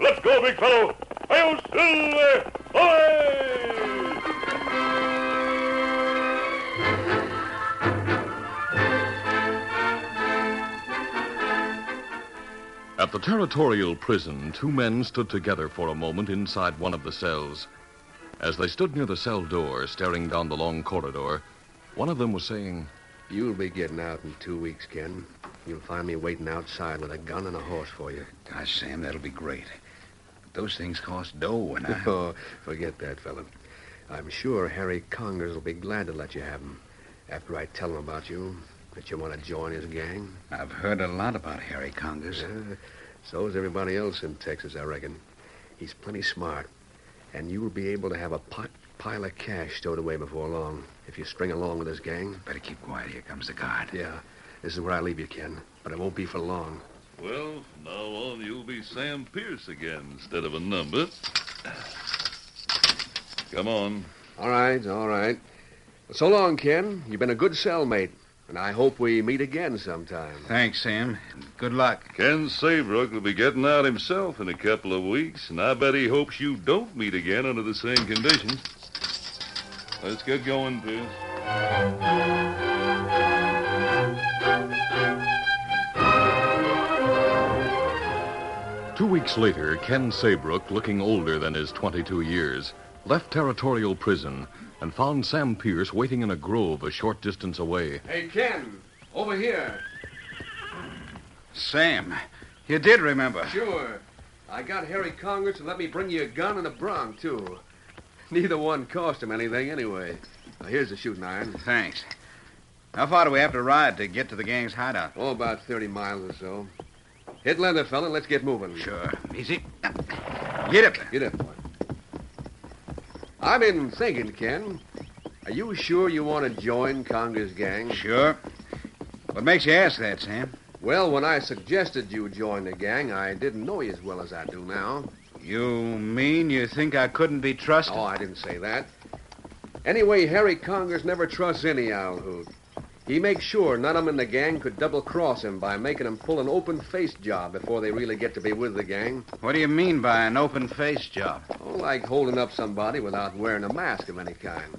Let's go, big fellow. Hi-yo, Silver! Away! At the territorial prison, two men stood together for a moment inside one of the cells. As they stood near the cell door, staring down the long corridor, one of them was saying, You'll be getting out in two weeks, Ken. You'll find me waiting outside with a gun and a horse for you. Gosh, Sam, that'll be great. Those things cost dough, and I... Oh, forget that, fella. I'm sure Harry Congers will be glad to let you have him after I tell him about you, that you want to join his gang. I've heard a lot about Harry Congers. Uh, so's everybody else in Texas, I reckon. He's plenty smart, and you'll be able to have a pot pile of cash stowed away before long if you string along with his gang. Better keep quiet. Here comes the guard. Yeah, this is where I leave you, Ken, but it won't be for long. Well, from now on, you'll be Sam Pierce again instead of a number. Come on. All right, all right. Well, so long, Ken. You've been a good cellmate, and I hope we meet again sometime. Thanks, Sam. Good luck. Ken Saybrook will be getting out himself in a couple of weeks, and I bet he hopes you don't meet again under the same conditions. Let's get going, Pierce. Two weeks later, Ken Saybrook, looking older than his 22 years, left territorial prison and found Sam Pierce waiting in a grove a short distance away. Hey, Ken, over here. Sam, you did remember. Sure. I got Harry Congers to let me bring you a gun and a bronc, too. Neither one cost him anything anyway. Now, here's the shooting iron. Thanks. How far do we have to ride to get to the gang's hideout? Oh, about 30 miles or so. Hit leather, fella. Let's get moving. Sure. Easy. Get up there. Get up, boy. I've been thinking, Ken. Are you sure you want to join Conger's gang? Sure. What makes you ask that, Sam? Well, when I suggested you join the gang, I didn't know you as well as I do now. You mean you think I couldn't be trusted? Oh, I didn't say that. Anyway, Harry Congers never trusts any owl hoot. He makes sure none of 'em in the gang could double cross him by making him pull an open faced job before they really get to be with the gang. What do you mean by an open face job? Oh, like holding up somebody without wearing a mask of any kind.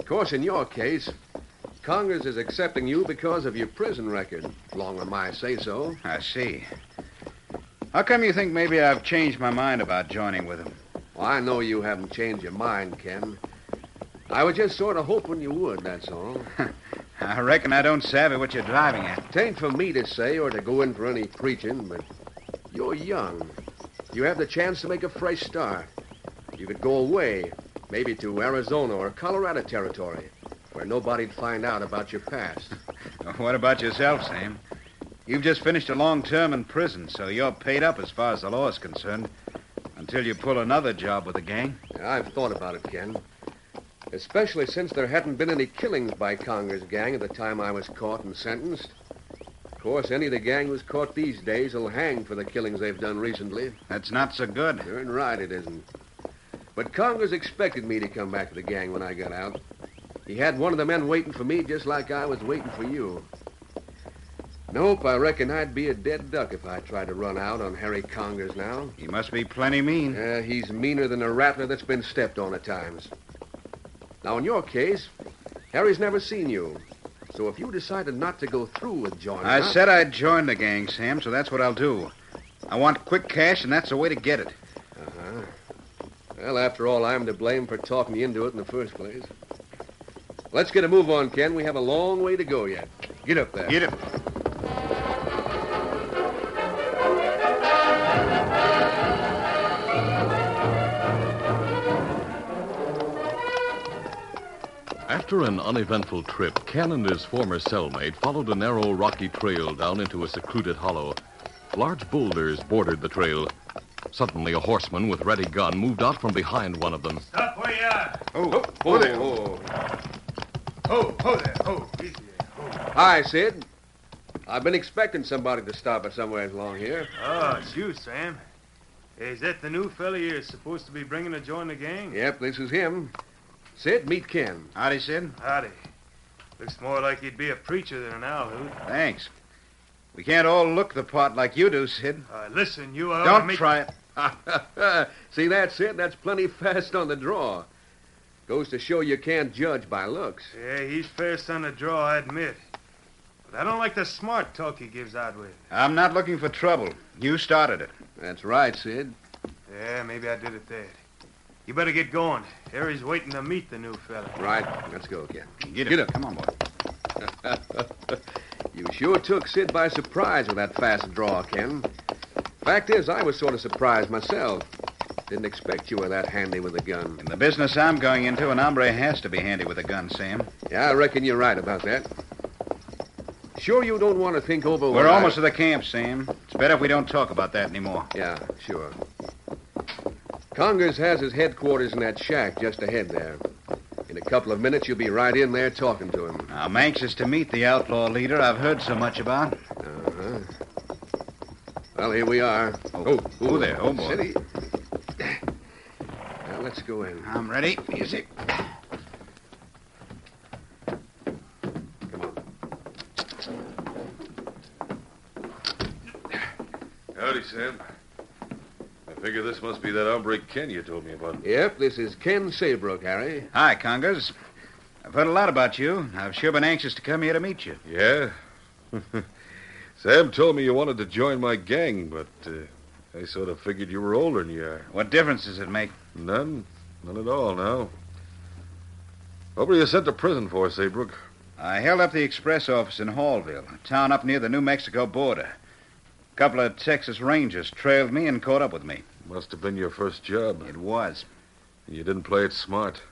Of course, in your case, Congers is accepting you because of your prison record, long as I say so. I see. How come you think maybe I've changed my mind about joining with him? Well, I know you haven't changed your mind, Ken. I was just sort of hoping you would, that's all. I reckon I don't savvy what you're driving at. Tain't for me to say or to go in for any preaching, but you're young. You have the chance to make a fresh start. You could go away, maybe to Arizona or Colorado territory, where nobody'd find out about your past. What about yourself, Sam? You've just finished a long term in prison, so you're paid up as far as the law is concerned. Until you pull another job with the gang. I've thought about it, Ken. Especially since there hadn't been any killings by Conger's gang at the time I was caught and sentenced. Of course, any of the gang who's caught these days will hang for the killings they've done recently. That's not so good. Darn right it isn't. But Conger's expected me to come back to the gang when I got out. He had one of the men waiting for me just like I was waiting for you. Nope, I reckon I'd be a dead duck if I tried to run out on Harry Congers now. He must be plenty mean. Uh, he's meaner than a rattler that's been stepped on at times. Now, in your case, Harry's never seen you. So if you decided not to go through with joining I said I'd join the gang, Sam, so that's what I'll do. I want quick cash, and that's the way to get it. Uh-huh. Well, after all, I'm to blame for talking you into it in the first place. Let's get a move on, Ken. We have a long way to go yet. Get up there. Get it. After an uneventful trip, Ken and his former cellmate followed a narrow, rocky trail down into a secluded hollow. Large boulders bordered the trail. Suddenly, a horseman with ready gun moved out from behind one of them. Stop where you are. Oh, oh, there. Oh. Ho, ho there. Ho, easy there. Ho. Hi, Sid. I've been expecting somebody to stop us somewhere along here. Oh, it's you, Sam. Is that the new fella you're supposed to be bringing to join the gang? Yep, this is him. Sid, meet Ken. Howdy, Sid. Howdy. Looks more like he'd be a preacher than an owl hoot. Thanks. We can't all look the part like you do, Sid. Uh, listen, you are. Don't try it. See that, Sid? That's plenty fast on the draw. Goes to show you can't judge by looks. Yeah, he's fast on the draw, I admit. But I don't like the smart talk he gives out with. I'm not looking for trouble. You started it. That's right, Sid. Yeah, maybe I did it that. You better get going. Harry's waiting to meet the new fella. Right. Let's go, Ken. Get, up. Get up. Come on, boy. You sure took Sid by surprise with that fast draw, Ken. Fact is, I was sort of surprised myself. Didn't expect you were that handy with a gun. In the business I'm going into, an hombre has to be handy with a gun, Sam. Yeah, I reckon you're right about that. Sure you don't want to think over what We're I- almost to the camp, Sam. It's better if we don't talk about that anymore. Yeah, sure. Congers has his headquarters in that shack just ahead there. In a couple of minutes, you'll be right in there talking to him. I'm anxious to meet the outlaw leader I've heard so much about. Uh-huh. Well, here we are. Oh, oh, there. Oh, boy. Steady. Now, let's go in. I'm ready. Music. Come on. Howdy, Sam. I figure this must be that hombre Ken you told me about. Yep, this is Ken Saybrook, Harry. Hi, Congers. I've heard a lot about you. I've sure been anxious to come here to meet you. Yeah? Sam told me you wanted to join my gang, but uh, I sort of figured you were older than you are. What difference does it make? None. None at all now. What were you sent to prison for, Saybrook? I held up the express office in Hallville, a town up near the New Mexico border. A couple of Texas Rangers trailed me and caught up with me. Must have been your first job. It was. You didn't play it smart.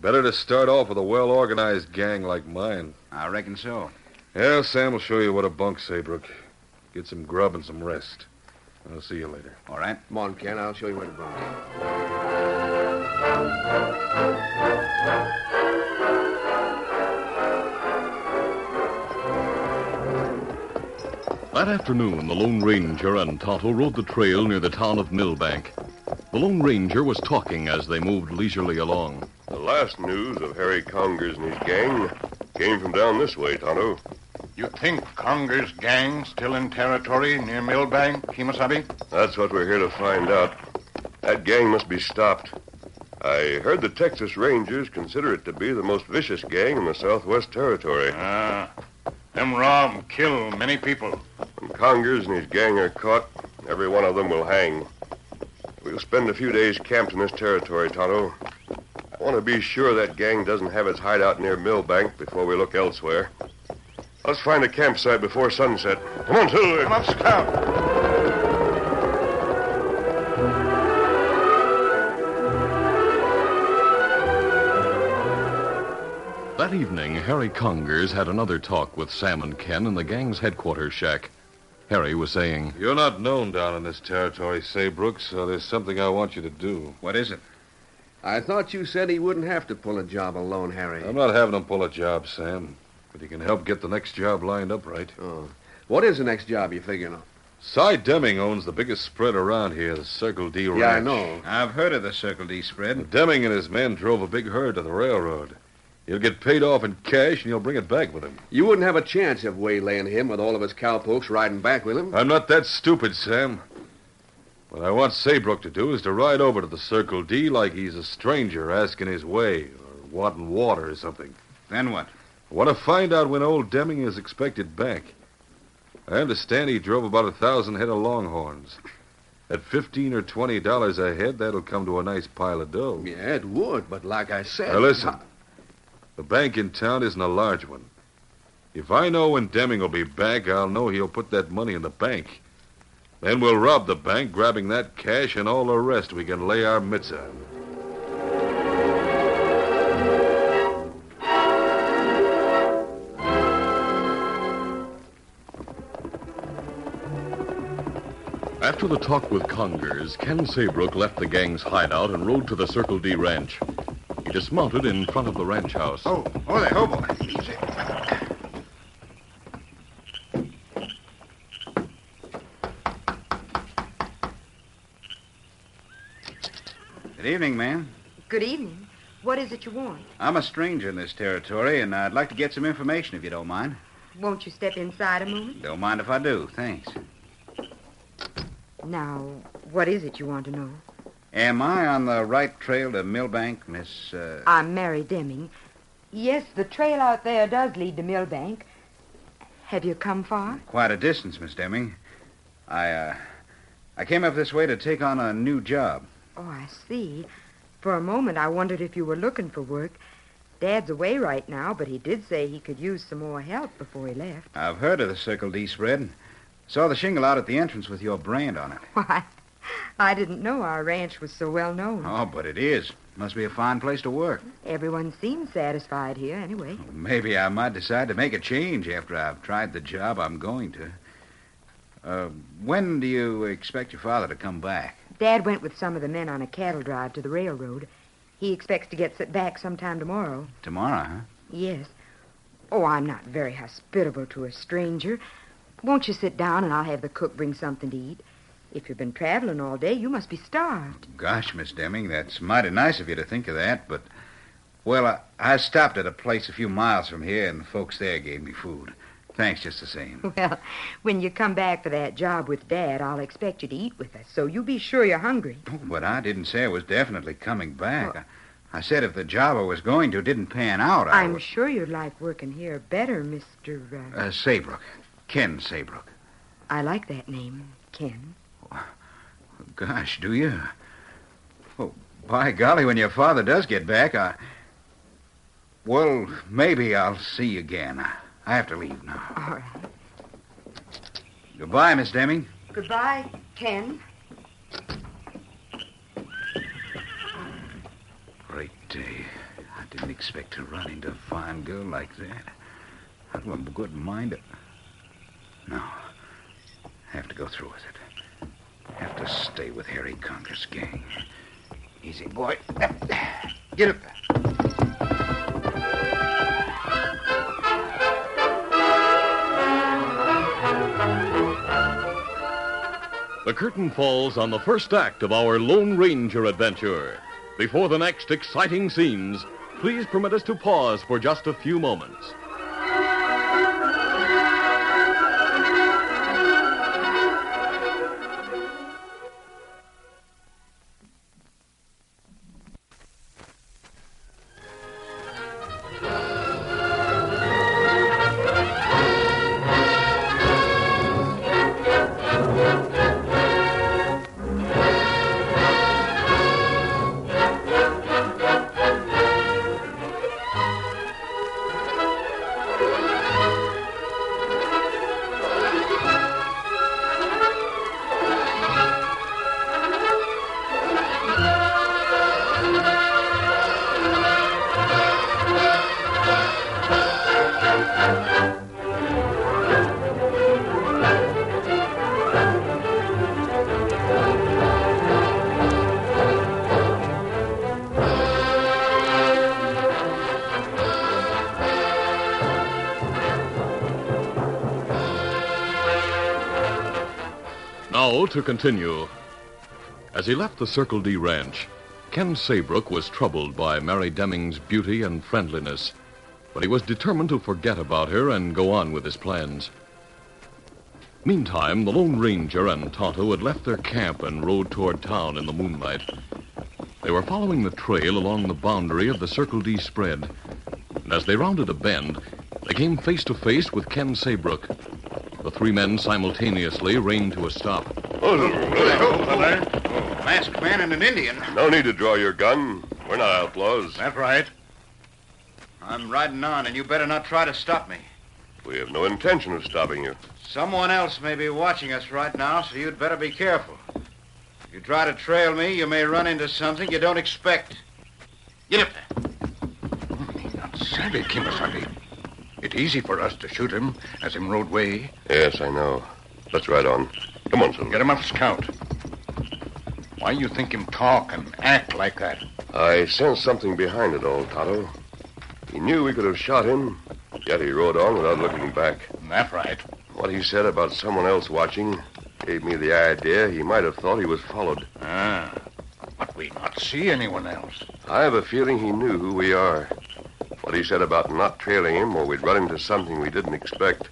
Better to start off with a well organized gang like mine. I reckon so. Yeah, Sam will show you what a bunk, Saybrook. Get some grub and some rest. I'll see you later. All right. Come on, Ken. I'll show you where to bunk. That afternoon, the Lone Ranger and Tonto rode the trail near the town of Millbank. The Lone Ranger was talking as they moved leisurely along. The last news of Harry Congers and his gang came from down this way, Tonto. You think Conger's gang still in territory near Millbank, Kimosabe? That's what we're here to find out. That gang must be stopped. I heard the Texas Rangers consider it to be the most vicious gang in the Southwest Territory. Ah, them rob, kill many people. When Congers and his gang are caught, Every one of them will hang. We'll spend a few days camped in this territory, Tonto. I want to be sure that gang doesn't have its hideout near Millbank before we look elsewhere. Let's find a campsite before sunset. Come on, Silver. Come up, Scout. That evening, Harry Congers had another talk with Sam and Ken in the gang's headquarters shack. Harry was saying, You're not known down in this territory, Saybrook, so there's something I want you to do. What is it? I thought you said he wouldn't have to pull a job alone, Harry. I'm not having him pull a job, Sam, but he can help get the next job lined up right. Oh. What is the next job you're figuring on? Cy Deming owns the biggest spread around here, the Circle D Ranch. Yeah, I know. I've heard of the Circle D spread. Deming and his men drove a big herd to the railroad. He'll get paid off in cash, and he'll bring it back with him. You wouldn't have a chance of waylaying him with all of his cowpokes riding back with him. I'm not that stupid, Sam. What I want Saybrook to do is to ride over to the Circle D like he's a stranger asking his way or wanting water or something. Then what? I want to find out when old Deming is expected back. I understand he drove about a thousand head of longhorns. At fifteen or twenty dollars a head, that'll come to a nice pile of dough. Yeah, it would, but like I said. Now listen. The bank in town isn't a large one. If I know when Deming will be back, I'll know he'll put that money in the bank. Then we'll rob the bank, grabbing that cash and all the rest we can lay our mitts on. After the talk with Congers, Ken Saybrook left the gang's hideout and rode to the Circle D ranch. He dismounted in front of the ranch house. Oh, oh there, oh, hobo. Easy. Good evening, ma'am. Good evening. What is it you want? I'm a stranger in this territory, and I'd like to get some information if you don't mind. Won't you step inside a moment? Don't mind if I do. Thanks. Now, what is it you want to know? Am I on the right trail to Millbank, Miss. Uh... I'm Mary Deming. Yes, the trail out there does lead to Millbank. Have you come far? Quite a distance, Miss Deming. I, uh. I came up this way to take on a new job. Oh, I see. For a moment, I wondered if you were looking for work. Dad's away right now, but he did say he could use some more help before he left. I've heard of the Circle D spread. Saw the shingle out at the entrance with your brand on it. Why, I didn't know our ranch was so well known. Oh, but it is. Must be a fine place to work. Everyone seems satisfied here, anyway. Maybe I might decide to make a change after I've tried the job I'm going to. Uh, when do you expect your father to come back? Dad went with some of the men on a cattle drive to the railroad. He expects to get back sometime tomorrow. Tomorrow, huh? Yes. Oh, I'm not very hospitable to a stranger. Won't you sit down and I'll have the cook bring something to eat? If you've been traveling all day, you must be starved. Gosh, Miss Deming, that's mighty nice of you to think of that, but. Well, I, I stopped at a place a few miles from here, and the folks there gave me food. Thanks just the same. Well, when you come back for that job with Dad, I'll expect you to eat with us, so you be sure you're hungry. Oh, but I didn't say I was definitely coming back. I, I said if the job I was going to didn't pan out, I I'm would... sure you'd like working here better, Mr. Uh, Uh, Saybrook. Ken Saybrook. I like that name, Ken. Gosh, do you? Oh, by golly, when your father does get back, I. Well, maybe I'll see you again. I, have to leave now. All right. Goodbye, Miss Deming. Goodbye, Ken. Great day. I didn't expect to run into a fine girl like that. I wouldn't mind it. No. I have to go through with it. Have to stay with Harry Conger's gang. Easy, boy. Get up. The curtain falls on the first act of our Lone Ranger adventure. Before the next exciting scenes, please permit us to pause for just a few moments. To continue. As he left the Circle D ranch, Ken Saybrook was troubled by Mary Deming's beauty and friendliness, but he was determined to forget about her and go on with his plans. Meantime, the Lone Ranger and Tonto had left their camp and rode toward town in the moonlight. They were following the trail along the boundary of the Circle D spread. And as they rounded a bend, they came face to face with Ken Saybrook. The three men simultaneously reined to a stop. Masked man and an Indian. No need to draw your gun. We're not outlaws. That's right. I'm riding on, and you better not try to stop me. We have no intention of stopping you. Someone else may be watching us right now, so you'd better be careful. If you try to trail me, you may run into something you don't expect. Get up there. Not savvy, Kimosabe. It's easy for us to shoot him as him rode away. Yes, I know. Let's ride on. Come on, Silver. Get him up, scout. Why you think him talk and act like that? I sense something behind it all, Tonto. He knew we could have shot him, yet he rode on without looking back. That's right. What he said about someone else watching gave me the idea he might have thought he was followed. Ah, but we not see anyone else. I have a feeling he knew who we are. What he said about not trailing him or we'd run into something we didn't expect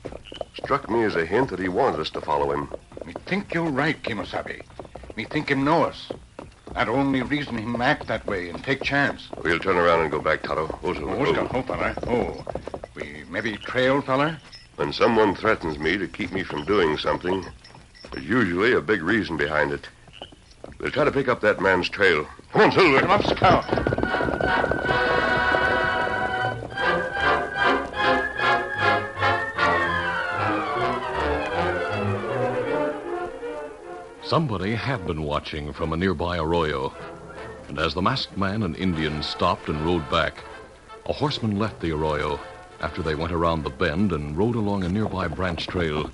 struck me as a hint that he wanted us to follow him. Me think you're right, Kimosabe. Me think him know us. That only reason him act that way and take chance. We'll turn around and go back, Tonto. Oh, Silver. Oh, Scout, oh, fella. Oh, we maybe trail, fella? When someone threatens me to keep me from doing something, there's usually a big reason behind it. We'll try to pick up that man's trail. Come on, Silver. Come up, Scout. Somebody had been watching from a nearby arroyo. And as the masked man and Indian stopped and rode back, a horseman left the arroyo after they went around the bend and rode along a nearby branch trail.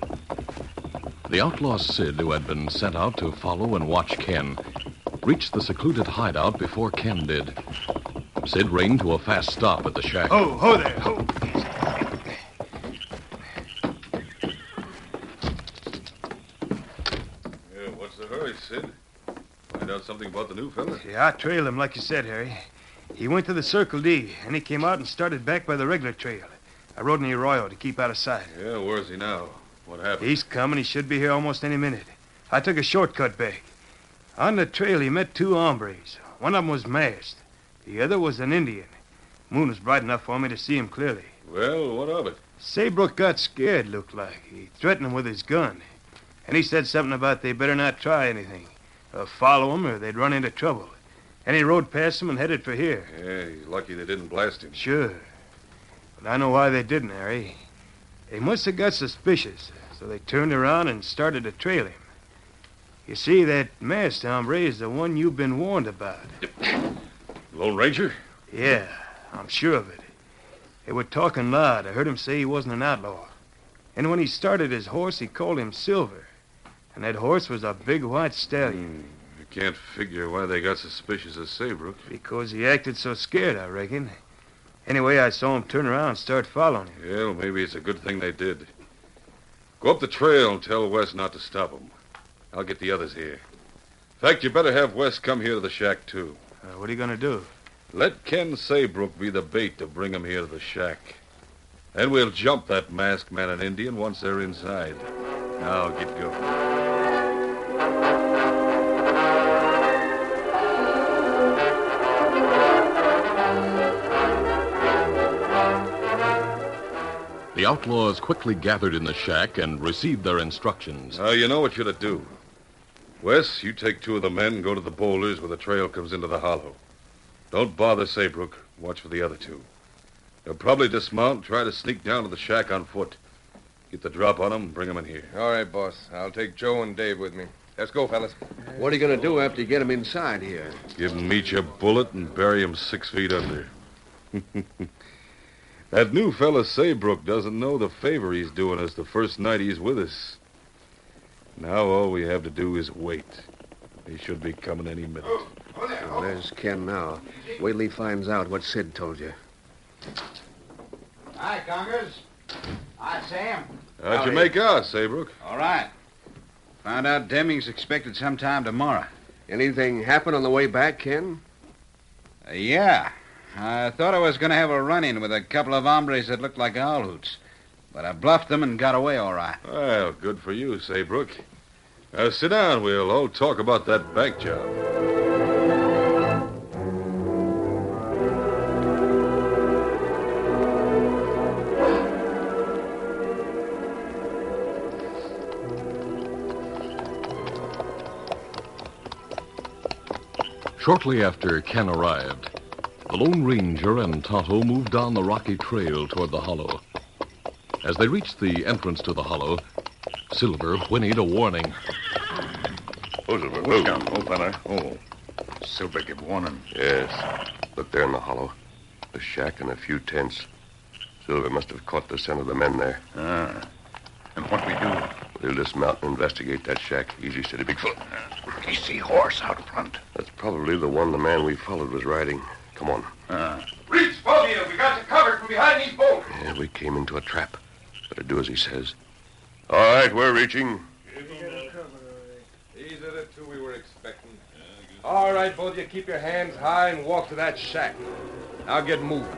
The outlaw Sid, who had been sent out to follow and watch Ken, reached the secluded hideout before Ken did. Sid reined to a fast stop at the shack. Ho, ho there, ho. Yeah, what's the hurry, Sid? Find out something about the new fella? Yeah, I trailed him like you said, Harry. He went to the Circle D, and he came out and started back by the regular trail. I rode in the arroyo to keep out of sight. Yeah, where's he now? What happened? He's coming. He should be here almost any minute. I took a shortcut back. On the trail, he met two hombres. One of them was masked. The other was an Indian. Moon was bright enough for me to see him clearly. Well, what of it? Saybrook got scared, looked like. He threatened him with his gun. And he said something about they better not try anything. Or follow him or they'd run into trouble. And he rode past him and headed for here. Yeah, he's lucky they didn't blast him. Sure. But I know why they didn't, Harry. They must have got suspicious, so they turned around and started to trail him. You see, that masked hombre is the one you've been warned about. Lone Ranger? Yeah, I'm sure of it. They were talking loud. I heard him say he wasn't an outlaw. And when he started his horse, he called him Silver. And that horse was a big white stallion. I can't figure why they got suspicious of Saybrook. Because he acted so scared, I reckon. Anyway, I saw him turn around and start following him. Well, maybe it's a good thing they did. Go up the trail and tell Wes not to stop him. I'll get the others here. In fact, you better have Wes come here to the shack, too. Uh, what are you going to do? Let Ken Saybrook be the bait to bring him here to the shack. Then we'll jump that masked man and Indian once they're inside. Now get going. The outlaws quickly gathered in the shack and received their instructions. Now, you know what you're to do. Wes, you take two of the men, and go to the boulders where the trail comes into the hollow. Don't bother Saybrook. Watch for the other two. They'll probably dismount and try to sneak down to the shack on foot. Get the drop on them, bring them in here. All right, boss. I'll take Joe and Dave with me. Let's go, fellas. What are you going to do after you get them inside here? Give him each a bullet and bury him six feet under. that new fella Saybrook doesn't know the favor he's doing us the first night he's with us. Now all we have to do is wait. He should be coming any minute. Well, there's Ken now. Wait till he finds out what Sid told you. Hi, Congers. Hi, Sam. How'd you make out, Saybrook? All right. Found out Deming's expected sometime tomorrow. Anything happen on the way back, Ken? Uh, yeah. I thought I was going to have a run in with a couple of hombres that looked like owl hoots. But I bluffed them and got away all right. Well, good for you, Saybrook. Now, sit down. We'll all talk about that bank job. Shortly after Ken arrived, the Lone Ranger and Tonto moved down the rocky trail toward the hollow. As they reached the entrance to the hollow, Silver whinnied a warning. Oh, Silver. Look out, oh, fella. Oh. Silver give warning. Yes. Look there in the hollow. A shack and a few tents. Silver must have caught the scent of the men there. Ah. And what we do? We'll dismount and investigate that shack. Easy, steady, Bigfoot. He see horse out front. That's probably the one the man we followed was riding. Come on. Ah. Reach, both of you. We got you covered from behind these bones. Yeah, we came into a trap. Better do as he says. All right, we're reaching. These are the two we were expecting. All right, both of you, keep your hands high and walk to that shack. Now get moving.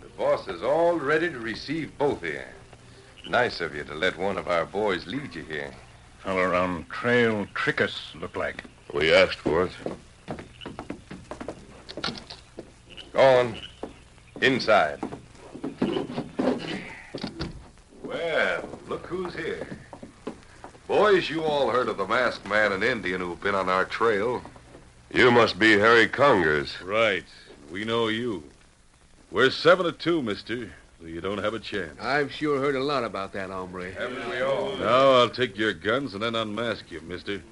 The boss is all ready to receive both of you. Nice of you to let one of our boys lead you here. Fella around trail trick us, look like. We asked for it. Go on. Inside. Well, look who's here. Boys, you all heard of the masked man and Indian who've been on our trail. You must be Harry Congers. Right. We know you. We're seven to two, mister, so you don't have a chance. I've sure heard a lot about that hombre. Haven't we all? Now I'll take your guns and then unmask you, mister.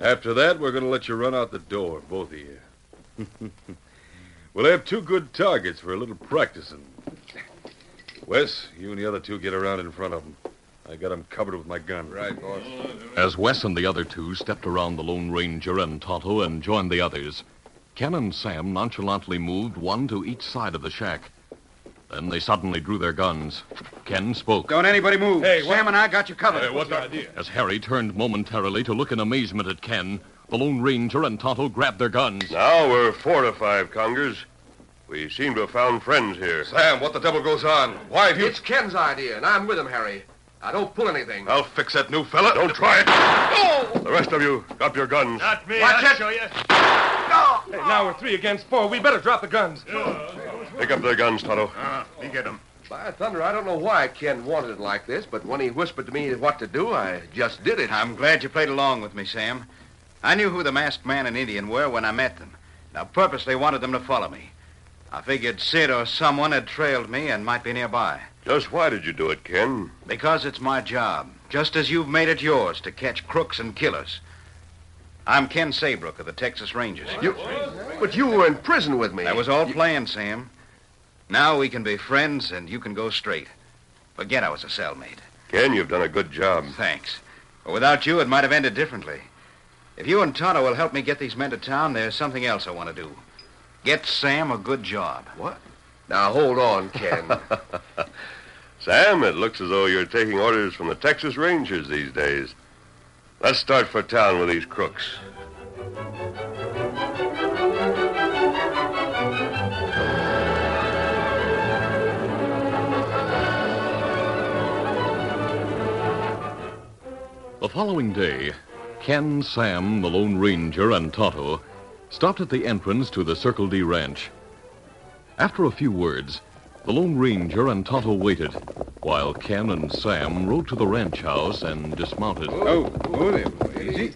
After that, we're going to let you run out the door, both of you. we'll have two good targets for a little practicing. Wes, you and the other two get around in front of them. I got them covered with my gun. Right, boss. As Wes and the other two stepped around the Lone Ranger and Tonto and joined the others, Ken and Sam nonchalantly moved one to each side of the shack. Then they suddenly drew their guns. Ken spoke. Don't anybody move. Hey, Sam and I got you covered. what's the idea? As Harry turned momentarily to look in amazement at Ken, the Lone Ranger and Tonto grabbed their guns. Now we're four to five, Congers. We seem to have found friends here. Sam, what the devil goes on? Why have you... It's Ken's idea, and I'm with him, Harry. Now, don't pull anything. I'll fix that new fella. Don't try it. The rest of you, drop your guns. Not me. Watch I'll it. show you. Hey, now we're three against four. We better drop the guns. Pick up their guns, Tonto. Ah, we get him. By thunder, I don't know why Ken wanted it like this, but when he whispered to me what to do, I just did it. I'm glad you played along with me, Sam. I knew who the masked man and Indian were when I met them. and I purposely wanted them to follow me. I figured Sid or someone had trailed me and might be nearby. Just why did you do it, Ken? Because it's my job, just as you've made it yours to catch crooks and killers. I'm Ken Saybrook of the Texas Rangers. You, but you were in prison with me. That was all planned, Sam. Now we can be friends and you can go straight. Forget I was a cellmate. Ken, you've done a good job. Thanks. But without you, it might have ended differently. If you and Tonto will help me get these men to town, there's something else I want to do. Get Sam a good job. What? Now, hold on, Ken. Sam, it looks as though you're taking orders from the Texas Rangers these days. Let's start for town with these crooks. The following day, Ken, Sam, the Lone Ranger, and Tonto stopped at the entrance to the Circle D Ranch. After a few words, the Lone Ranger and Tonto waited, while Ken and Sam rode to the ranch house and dismounted. Oh, oh, oh there, boy. Easy.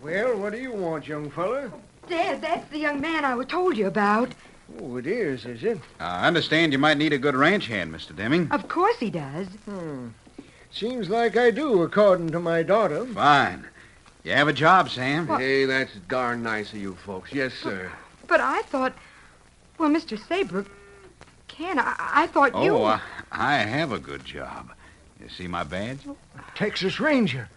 Well, what do you want, young fella? Dad, that's the young man I told you about. Oh, it is, is it? I understand you might need a good ranch hand, Mr. Deming. Of course he does. Hmm. Seems like I do, according to my daughter. Fine. You have a job, Sam. hey, that's darn nice of you folks. Yes, sir. But I thought, well, Mr. Saybrook, Ken, I, I thought you. Oh, I, I have a good job. You see my badge? Texas Ranger.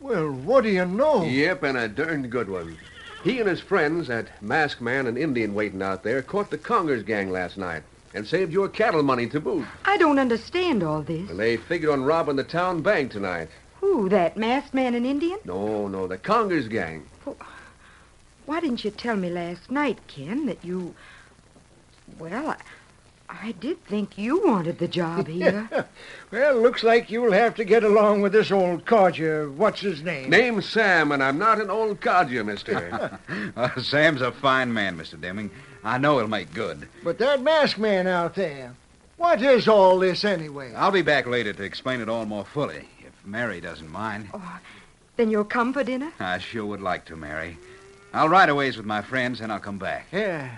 Well, what do you know? Yep, and a darned good one. He and his friends, that masked man and Indian waiting out there, caught the Congers gang last night and saved your cattle money to boot. I don't understand all this. Well, they figured on robbing the town bank tonight. Who, that masked man and Indian? No, no, the Congers gang. Why didn't you tell me last night, Ken, that you. Well, I, I did think you wanted the job here. well, looks like you'll have to get along with this old codger. What's his name? Name's Sam, and I'm not an old codger, mister. Uh, Sam's a fine man, Mr. Deming. I know he'll make good. But that masked man out there, what is all this anyway? I'll be back later to explain it all more fully, if Mary doesn't mind. Oh, then you'll come for dinner? I sure would like to, Mary. I'll ride a ways with my friends, and I'll come back. Yeah,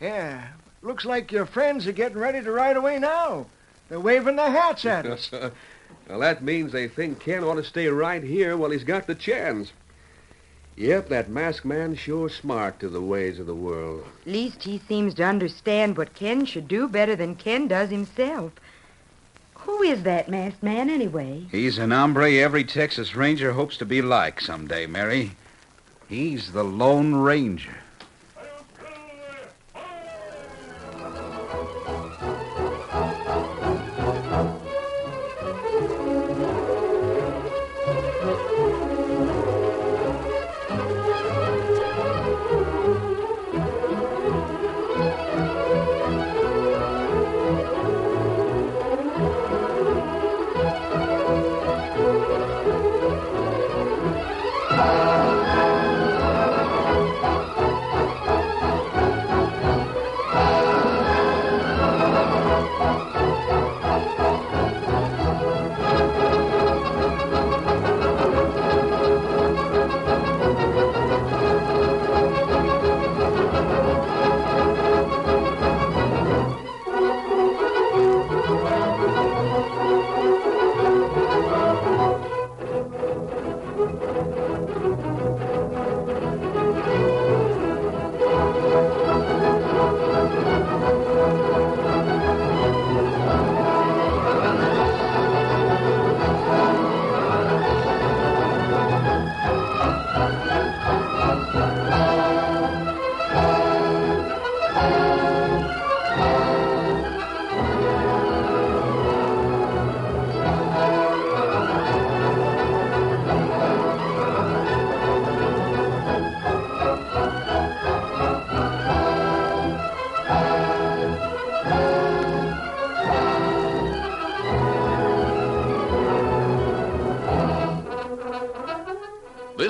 yeah. Looks like your friends are getting ready to ride away now. They're waving their hats at us. well, that means they think Ken ought to stay right here while he's got the chance. Yep, that masked man's sure smart to the ways of the world. At least he seems to understand what Ken should do better than Ken does himself. Who is that masked man, anyway? He's an hombre every Texas Ranger hopes to be like someday, Mary. He's the Lone Ranger.